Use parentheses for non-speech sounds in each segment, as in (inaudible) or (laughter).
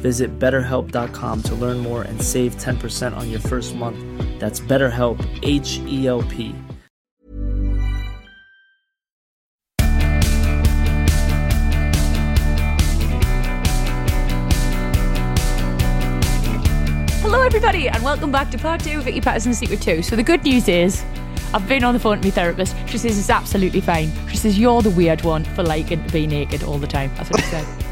Visit betterhelp.com to learn more and save 10% on your first month. That's BetterHelp, H E L P. Hello, everybody, and welcome back to part two of Vicky Pattison's Secret 2. So, the good news is, I've been on the phone to my therapist. She says it's absolutely fine. She says, You're the weird one for liking to be naked all the time. That's what she said. (laughs)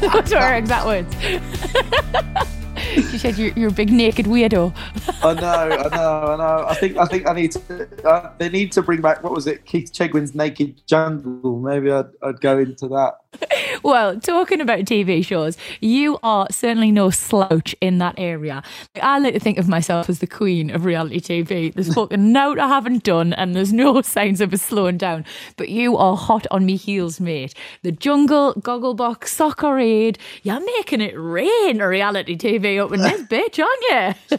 Those were her exact words. (laughs) she said, you're, you're a big naked weirdo. I know, I know, I know. I think, I think I need to. Uh, they need to bring back what was it, Keith Chegwin's Naked Jungle. Maybe I'd, I'd go into that. (laughs) Well, talking about TV shows, you are certainly no slouch in that area. Like, I like to think of myself as the queen of reality TV. There's fucking (laughs) note I haven't done, and there's no (laughs) signs of it slowing down. But you are hot on me heels, mate. The Jungle, Gogglebox, Soccer Aid, you're making it rain reality TV up in this bitch, aren't you?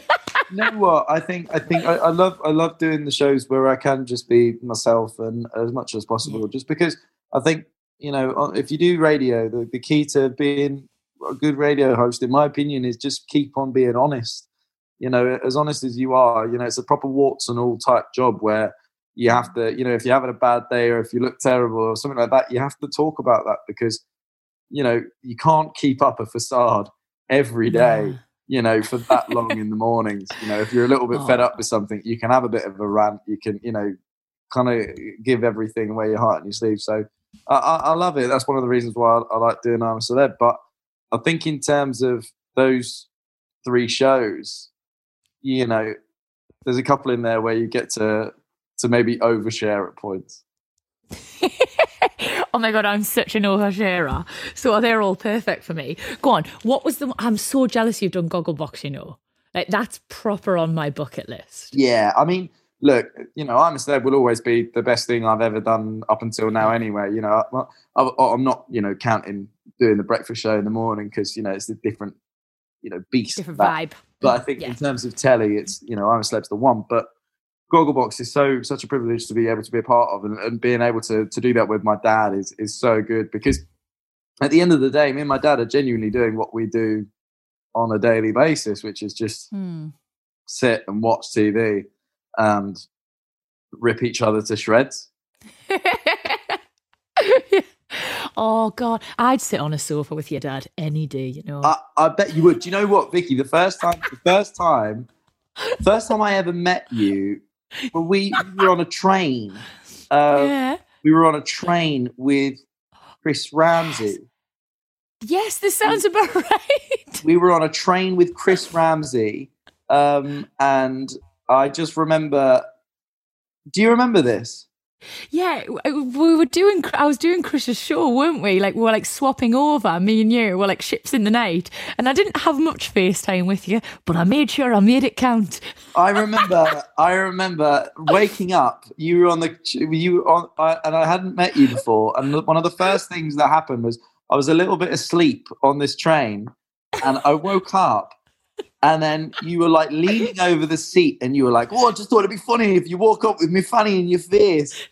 you know what? I think, I think, I, I love, I love doing the shows where I can just be myself and as much as possible, just because I think you know, if you do radio, the, the key to being a good radio host, in my opinion, is just keep on being honest. You know, as honest as you are, you know, it's a proper warts and all type job where you have to, you know, if you're having a bad day or if you look terrible or something like that, you have to talk about that because, you know, you can't keep up a facade every day, you know, for that long in the (laughs) mornings. You know, if you're a little bit fed oh. up with something, you can have a bit of a rant. You can, you know, kind of give everything away your heart and your sleeve. So, I, I, love it. That's one of the reasons why I, I like doing I'm a Celeb. But I think in terms of those three shows, you know, there's a couple in there where you get to to maybe overshare at points. (laughs) oh my god, I'm such an oversharer. So they're all perfect for me. Go on. What was the? I'm so jealous you've done Gogglebox. You know, like that's proper on my bucket list. Yeah, I mean, look, you know, I'm a celeb will always be the best thing I've ever done up until now. Anyway, you know, I, am not, you know, counting doing the breakfast show in the morning because you know it's a different, you know, beast, different vibe. But I think yeah. in terms of telly, it's you know, I'm a celeb's the one. But Gogglebox is so such a privilege to be able to be a part of, and, and being able to to do that with my dad is is so good because at the end of the day, me and my dad are genuinely doing what we do on a daily basis, which is just hmm. sit and watch TV and rip each other to shreds. (laughs) oh God, I'd sit on a sofa with your dad any day. You know, I, I bet you would. Do you know what, Vicky? The first time, the first time, first time I ever met you, well, we, we were on a train. Uh, yeah. We were on a train with Chris Ramsey. Yes, this sounds about (laughs) right. We were on a train with Chris Ramsey, um, and I just remember. Do you remember this? Yeah, we were doing. I was doing Chris's show, weren't we? Like we were like swapping over. Me and you were like ships in the night, and I didn't have much FaceTime with you, but I made sure I made it count. I remember. (laughs) I remember waking up. You were on the. You were on, I, and I hadn't met you before. And one of the first things that happened was I was a little bit asleep on this train, and I woke up and then you were like leaning (laughs) over the seat and you were like, Oh, I just thought it'd be funny if you walk up with me funny in your face.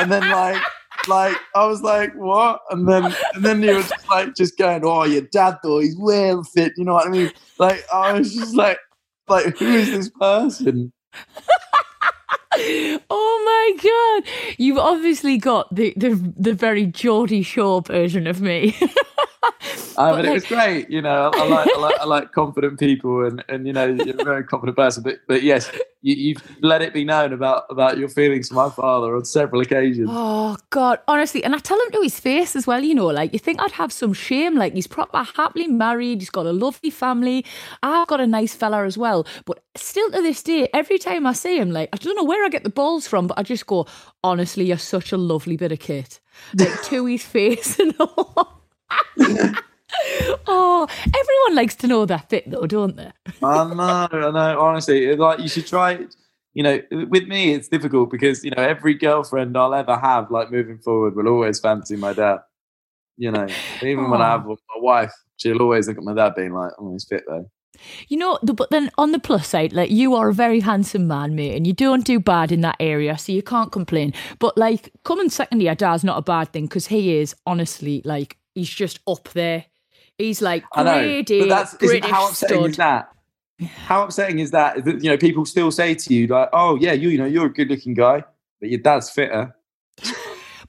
And then like like I was like, What? And then and then you were just like just going, Oh, your dad though, he's well fit, you know what I mean? Like I was just like like who is this person? (laughs) oh my god! You've obviously got the the, the very Geordie Shore version of me. (laughs) (laughs) I mean, like, it was great. You know, I, I, like, I, like I like confident people, and and you know, you're a very confident person. But but yes, you, you've let it be known about about your feelings for my father on several occasions. Oh God, honestly, and I tell him to his face as well. You know, like you think I'd have some shame. Like he's proper happily married. He's got a lovely family. I've got a nice fella as well. But still to this day, every time I see him, like I don't know where I get the balls from, but I just go, honestly, you're such a lovely bit of kit. Like to his (laughs) face and all. (laughs) oh, everyone likes to know that bit though, don't they? I know, I know. Honestly, like you should try. it. You know, with me, it's difficult because you know every girlfriend I'll ever have, like moving forward, will always fancy my dad. You know, even when I oh. have my wife, she'll always look at my dad, being like, "Oh, he's fit though." You know, the, but then on the plus side, like you are a very handsome man, mate, and you don't do bad in that area, so you can't complain. But like coming second to your dad's not a bad thing because he is honestly like he's just up there. He's like I know, but that's British how upsetting stud. is that? How upsetting is that? that? You know, people still say to you like, "Oh, yeah, you, you know, you're a good-looking guy, but your dad's fitter." (laughs)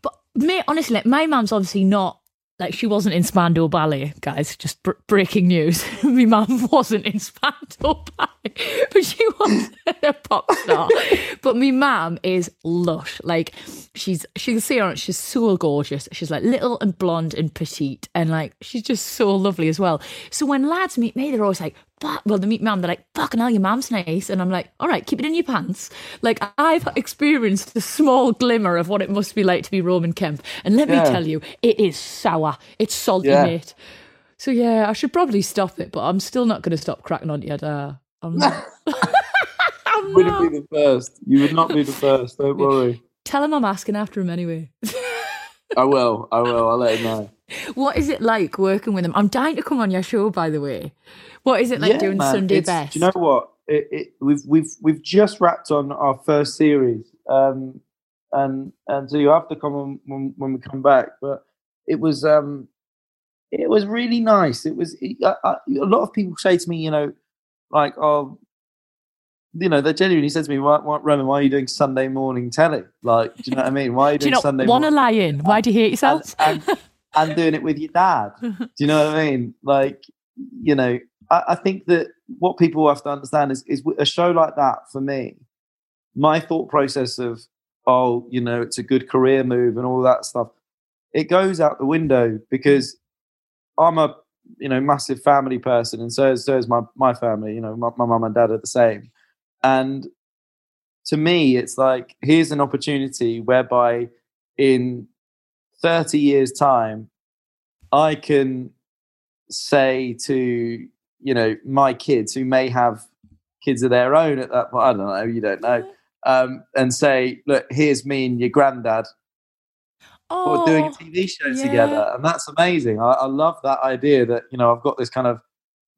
But me, honestly, like, my mum's obviously not like she wasn't in Spandau Ballet, guys. Just br- breaking news: (laughs) my mum wasn't in Spandau Ballet, but she was (laughs) a pop star. But my mum is lush. Like she's, she can see her. She's so gorgeous. She's like little and blonde and petite, and like she's just so lovely as well. So when lads meet me, they're always like. "Fuck," Well, they meet mum, they're like, fucking hell, your mum's nice. And I'm like, all right, keep it in your pants. Like, I've experienced the small glimmer of what it must be like to be Roman Kemp. And let Yeah. me tell you, it is sour. It's salty, Yeah. mate. So, yeah, I should probably stop it, but I'm still not going to stop cracking on your dad. I'm not. (laughs) (laughs) I'm You wouldn't be the first. You would not be the first. Don't worry. Tell him I'm asking after him anyway. I will. I will. I'll let him know. (laughs) what is it like working with him? I'm dying to come on your show, by the way. What is it like Yeah, doing man, Sunday best? Do you know what? It, it, we've we've we've just wrapped on our first series, um, and and so you have to come on when, when we come back. But it was um, it was really nice. It was it, I, I, a lot of people say to me, you know, like oh, you know, they genuinely said to me, why, why, Roman, why are you doing Sunday morning telly? Like, do you know what I mean? Why are you Do you doing Sunday want to morning? lie in? Why do you hate and, yourself? and, and doing it with your dad. (laughs) Do you know what I mean? Like, you know, I, I think that what people have to understand is, is a show like that for me, my thought process of, oh, you know, it's a good career move and all that stuff, it goes out the window because I'm a, you know, massive family person and so, so is my, my family, you know, my, my mum and dad are the same. And to me, it's like, here's an opportunity whereby in 30 years time i can say to you know my kids who may have kids of their own at that point i don't know you don't know um, and say look here's me and your granddad. Oh, doing a tv show yeah. together and that's amazing. I, I love that idea that you know i've got this kind of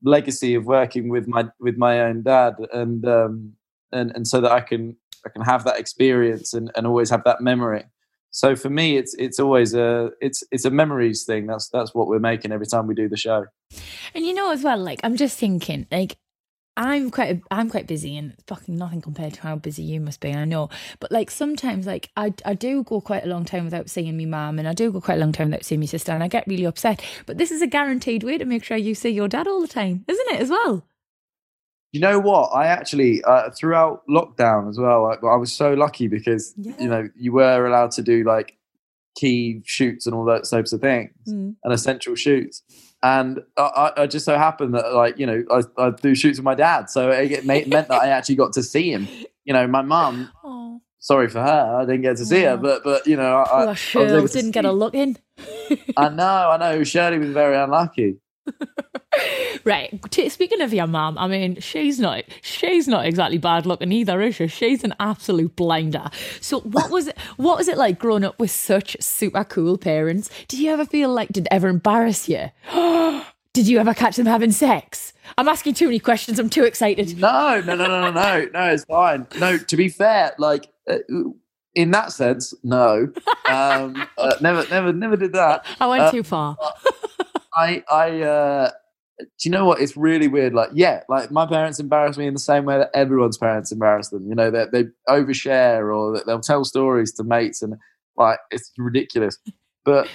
legacy of working with my with my own dad and um and and so that i can i can have that experience and, and always have that memory. So for me it's it's always a it's it's a memories thing. That's that's what we're making every time we do the show. And you know as well, like I'm just thinking, like I'm quite I'm quite busy and it's fucking nothing compared to how busy you must be. I know, but like sometimes, like I I do go quite a long time without seeing me mum, and I do go quite a long time without seeing my sister, and I get really upset. But this is a guaranteed way to make sure you see your dad all the time, isn't it? As well. you know what i actually uh, throughout lockdown as well I, I was so lucky because Yeah. you know you were allowed to do like key shoots and all those types of things Mm. and essential shoots. And I, I, just so happened that, like, you know, I, I do shoots with my dad. So it, meant that I actually got to see him. You know, my mum, Oh, sorry for her, I didn't get to see her, Oh. but, but you know, I, I, I was Shirl able to didn't get a look in. I know, I know. Shirley was very unlucky. (laughs) Right. T- speaking of your mum, I mean, she's not she's not exactly bad looking either, is she? She's an absolute blinder. So what was it what was it like growing up with such super cool parents? Did you ever feel like did ever embarrass you? (gasps) did you ever catch them having sex? I'm asking too many questions. I'm too excited. No, no, no, no, no, no, no. It's fine. No, to be fair, like uh, in that sense, no. Um, uh, never, never, never did that. (laughs) I went Uh, too far. I, I, uh, do you know what? It's really weird. Like, yeah, like my parents embarrass me in the same way that everyone's parents embarrass them. You know, they they overshare or they'll tell stories to mates, and like it's ridiculous. But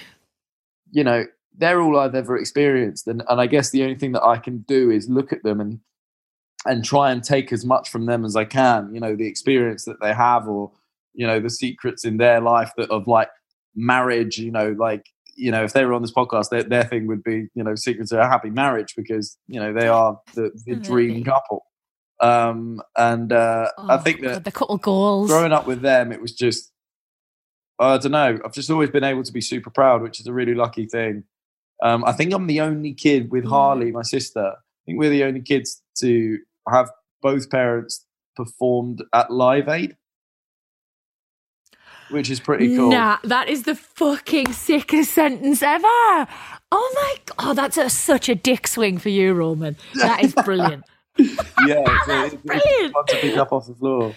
you know, they're all I've ever experienced, and and I guess the only thing that I can do is look at them and and try and take as much from them as I can. You know, the experience that they have, or you know, the secrets in their life that of like marriage. You know, like you know, if they were on this podcast, their, their thing would be, you know, secrets of a happy marriage because, you know, they are the, the dream couple. Um, and uh, oh, I think that the couple goals growing up with them, it was just, I don't know, I've just always been able to be super proud, which is a really lucky thing. Um, I think I'm the only kid with Harley, my sister. I think we're the only kids to have both parents performed at Live Aid which is pretty cool. Nah, that is the fucking sickest sentence ever. Oh my god, oh, that's a, such a dick swing for you, Roman. That is brilliant. (laughs) yeah, (laughs) it's, it's, brilliant. It's fun to pick up off the floor.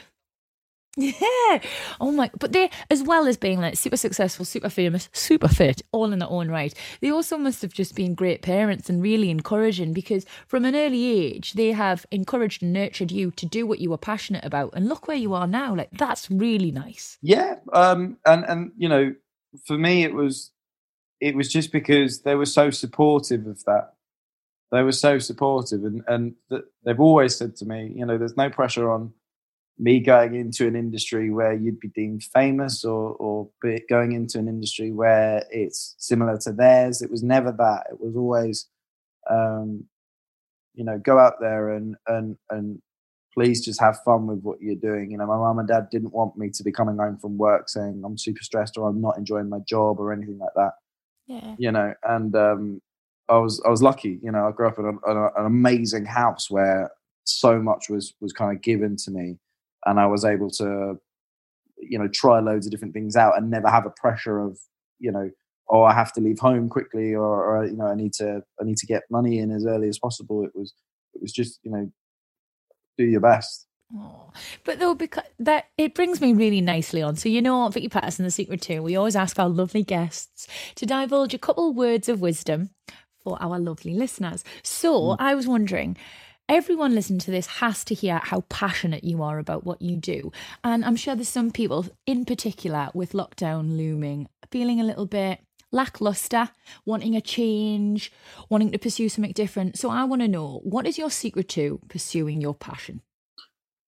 Yeah. Oh my. But they, as well as being like super successful, super famous, super fit, all in their own right, they also must have just been great parents and really encouraging because from an early age, they have encouraged and nurtured you to do what you were passionate about. And look where you are now. Like, that's really nice. Yeah. Um, and, and, you know, for me, it was, it was just because they were so supportive of that. They were so supportive and, and th- they've always said to me, you know, there's no pressure on, me going into an industry where you'd be deemed famous or or going into an industry where it's similar to theirs. It was never that. It was always um, you know go out there and and and please just have fun with what you're doing. You know my mom and dad didn't want me to be coming home from work saying i'm super stressed or i'm not enjoying my job or anything like that. Yeah. You know and um, i was i was lucky. You know i grew up in a, an amazing house where so much was was kind of given to me and I was able to, you know, try loads of different things out and never have a pressure of, you know, oh, I have to leave home quickly, or, or you know, I need to, I need to get money in as early as possible. It was, it was just, you know, do your best. Oh, but though, because that it brings me really nicely on. So you know, Vicky Pattison, the secret too. We always ask our lovely guests to divulge a couple words of wisdom for our lovely listeners. So mm. I was wondering, everyone listening to this has to hear how passionate you are about what you do. And I'm sure there's some people, in particular, with lockdown looming, feeling a little bit lackluster, wanting a change, wanting to pursue something different. So I want to know what is your secret to pursuing your passion?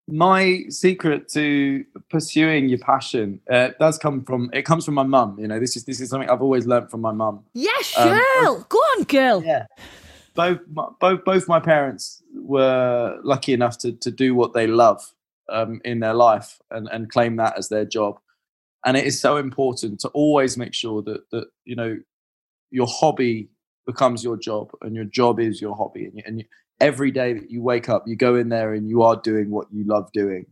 My secret to pursuing your passion uh, does come from it comes from my mum. You know, this is this is something I've always learned from my mum. Yes, girl, um, go on, girl. Yeah, both both both my parents were lucky enough to to do what they love um, in their life and and claim that as their job. And it is so important to always make sure that that you know your hobby becomes your job and your job is your hobby and, you, and you, every day that you wake up you go in there and you are doing what you love doing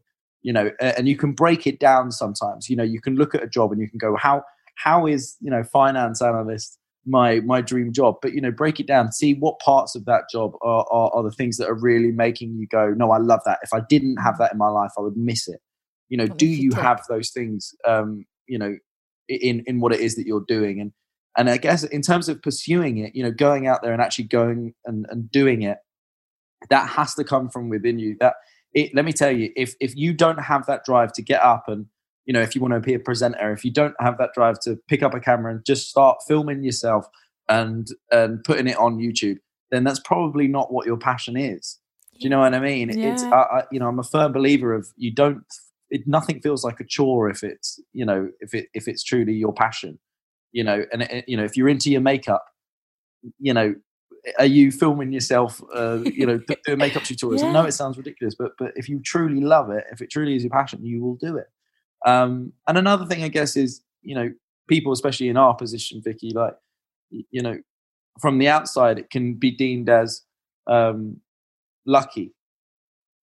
you know and you can break it down sometimes you know you can look at a job and you can go how how is you know finance analyst my my dream job. But you know break it down see what parts of that job are, are, are, the things that are really making you go no i love that. If i didn't have that in my life i would miss it. You know do you have those things um you know in in what it is that you're doing? And and i guess in terms of pursuing it you know going out there and actually going and, and doing it that has to come from within you. That it, let me tell you if if you don't have that drive to get up and you know, if you want to be a presenter, if you don't have that drive to pick up a camera and just start filming yourself and and putting it on YouTube, then that's probably not what your passion is. Do you know what I mean? Yeah. It's I, I, you know, I'm a firm believer of you don't. It, nothing feels like a chore if it's you know if it if it's truly your passion. You know, and it, you know if you're into your makeup, you know, are you filming yourself? Uh, you know, (laughs) doing makeup tutorials. yeah. I know it sounds ridiculous, but but if you truly love it, if it truly is your passion, you will do it. Um, and another thing, I guess, is you know people, especially in our position, Vicky, like you know, from the outside, it can be deemed as um, lucky,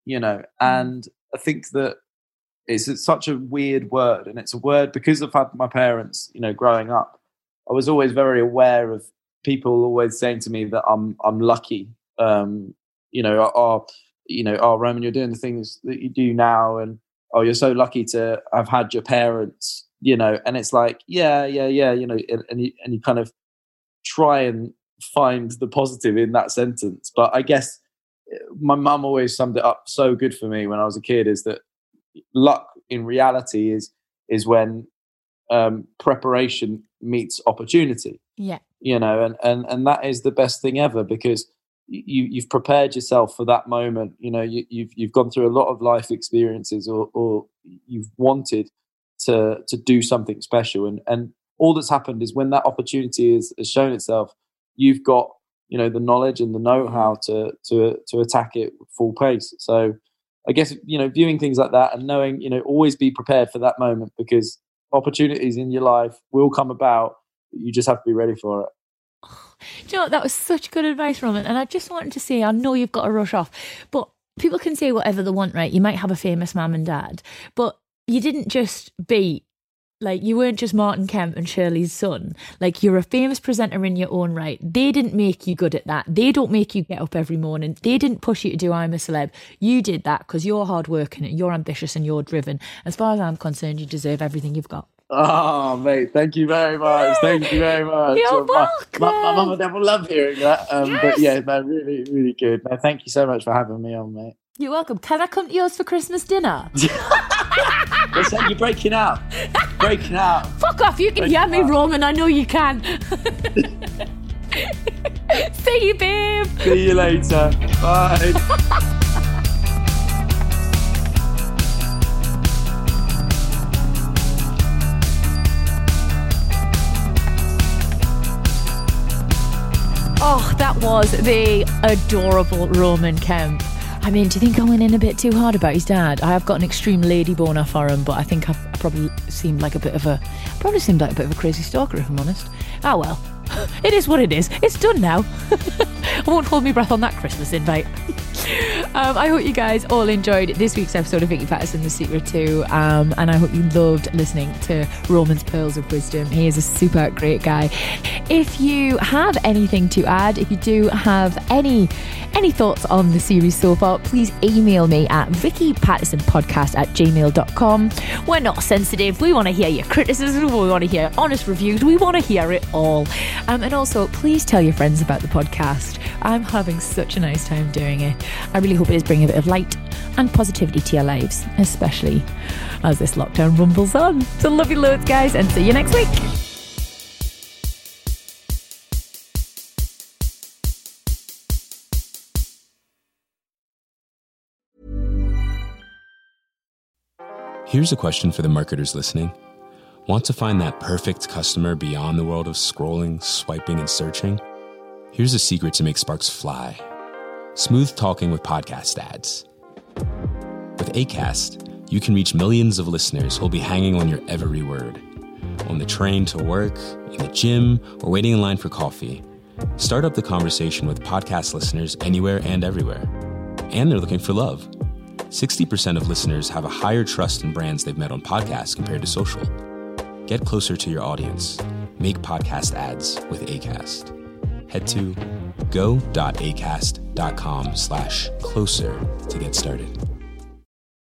you know, mm. and I think that it's, such a weird word, and it's a word because I've had my parents, you know, growing up. I was always very aware of people always saying to me that I'm I'm lucky. Um, you know, oh, you know, oh Roman, you're doing the things that you do now, and oh, you're so lucky to have had your parents, you know, and it's like, yeah, yeah, yeah, you know, and, and you, and you kind of try and find the positive in that sentence. But I guess eh, my mum always summed it up so good for me when I was a kid is that luck in reality is is when um, preparation meets opportunity. Yeah. You know, and, and and that is the best thing ever because you you've prepared yourself for that moment. You know, you, you've you've gone through a lot of life experiences, or or you've wanted to to do something special, and and all that's happened is when that opportunity is, has shown itself, you've got you know the knowledge and the know-how to to to attack it full pace. So I guess you know viewing things like that and knowing you know always be prepared for that moment because opportunities in your life will come about. You just have to be ready for it. (sighs) Do you know? That was such good advice, Roman. And I just wanted to say, I know you've got to rush off, but people can say whatever they want, right? You might have a famous mum and dad, but you didn't just be like you weren't just Martin Kemp and Shirley's son. Like you're a famous presenter in your own right. They didn't make you good at that. They don't make you get up every morning. They didn't push you to do I'm a celeb. You did that because you're hardworking, and you're ambitious, and you're driven. As far as I'm concerned, you deserve everything you've got. Oh, mate, thank you very much. Thank you very much. You're my, welcome. My, my mum and dad will love hearing that. Um, Yes. But yeah, no, really, really good. No, thank you so much for having me on, mate. You're welcome. Can I come to yours for Christmas dinner? (laughs) You're breaking out. breaking out. Fuck off. You can Thank hear me, wrong, and I know you can. (laughs) (laughs) See you, babe. See you later. Bye. Oh, that was the adorable Roman Kemp. I mean, do you think I went in a bit too hard about his dad? I have got an extreme lady boner for him, but I think I've I probably seemed like a bit of a probably seemed like a bit of a crazy stalker, if I'm honest. Ah well, (laughs) it is what it is. It's done now. (laughs) I won't hold my breath on that Christmas invite. (laughs) Um, I hope you guys all enjoyed this week's episode of Vicky Pattison, The Secret too, um, and I hope you loved listening to Roman's Pearls of Wisdom. He is a super great guy. If you have anything to add, if you do have any any thoughts on the series so far, please email me at vickypattisonpodcast at gmail.com. We're not sensitive. We want to hear your criticism. We want to hear honest reviews. We want to hear it all. Um, and also, please tell your friends about the podcast. I'm having such a nice time doing it. I really hope it is bringing a bit of light and positivity to your lives, especially as this lockdown rumbles on. So, love you loads, guys, and see you next week. Here's a question for the marketers listening. Want to find that perfect customer beyond the world of scrolling, swiping, and searching? Here's a secret to make sparks fly smooth talking with podcast ads. With ACAST, you can reach millions of listeners who'll be hanging on your every word. On the train to work, in the gym, or waiting in line for coffee. Start up the conversation with podcast listeners anywhere and everywhere. And they're looking for love. 60% of listeners have a higher trust in brands they've met on podcasts compared to social. Get closer to your audience. Make podcast ads with ACAST. Head to go.acast.com slash closer to get started.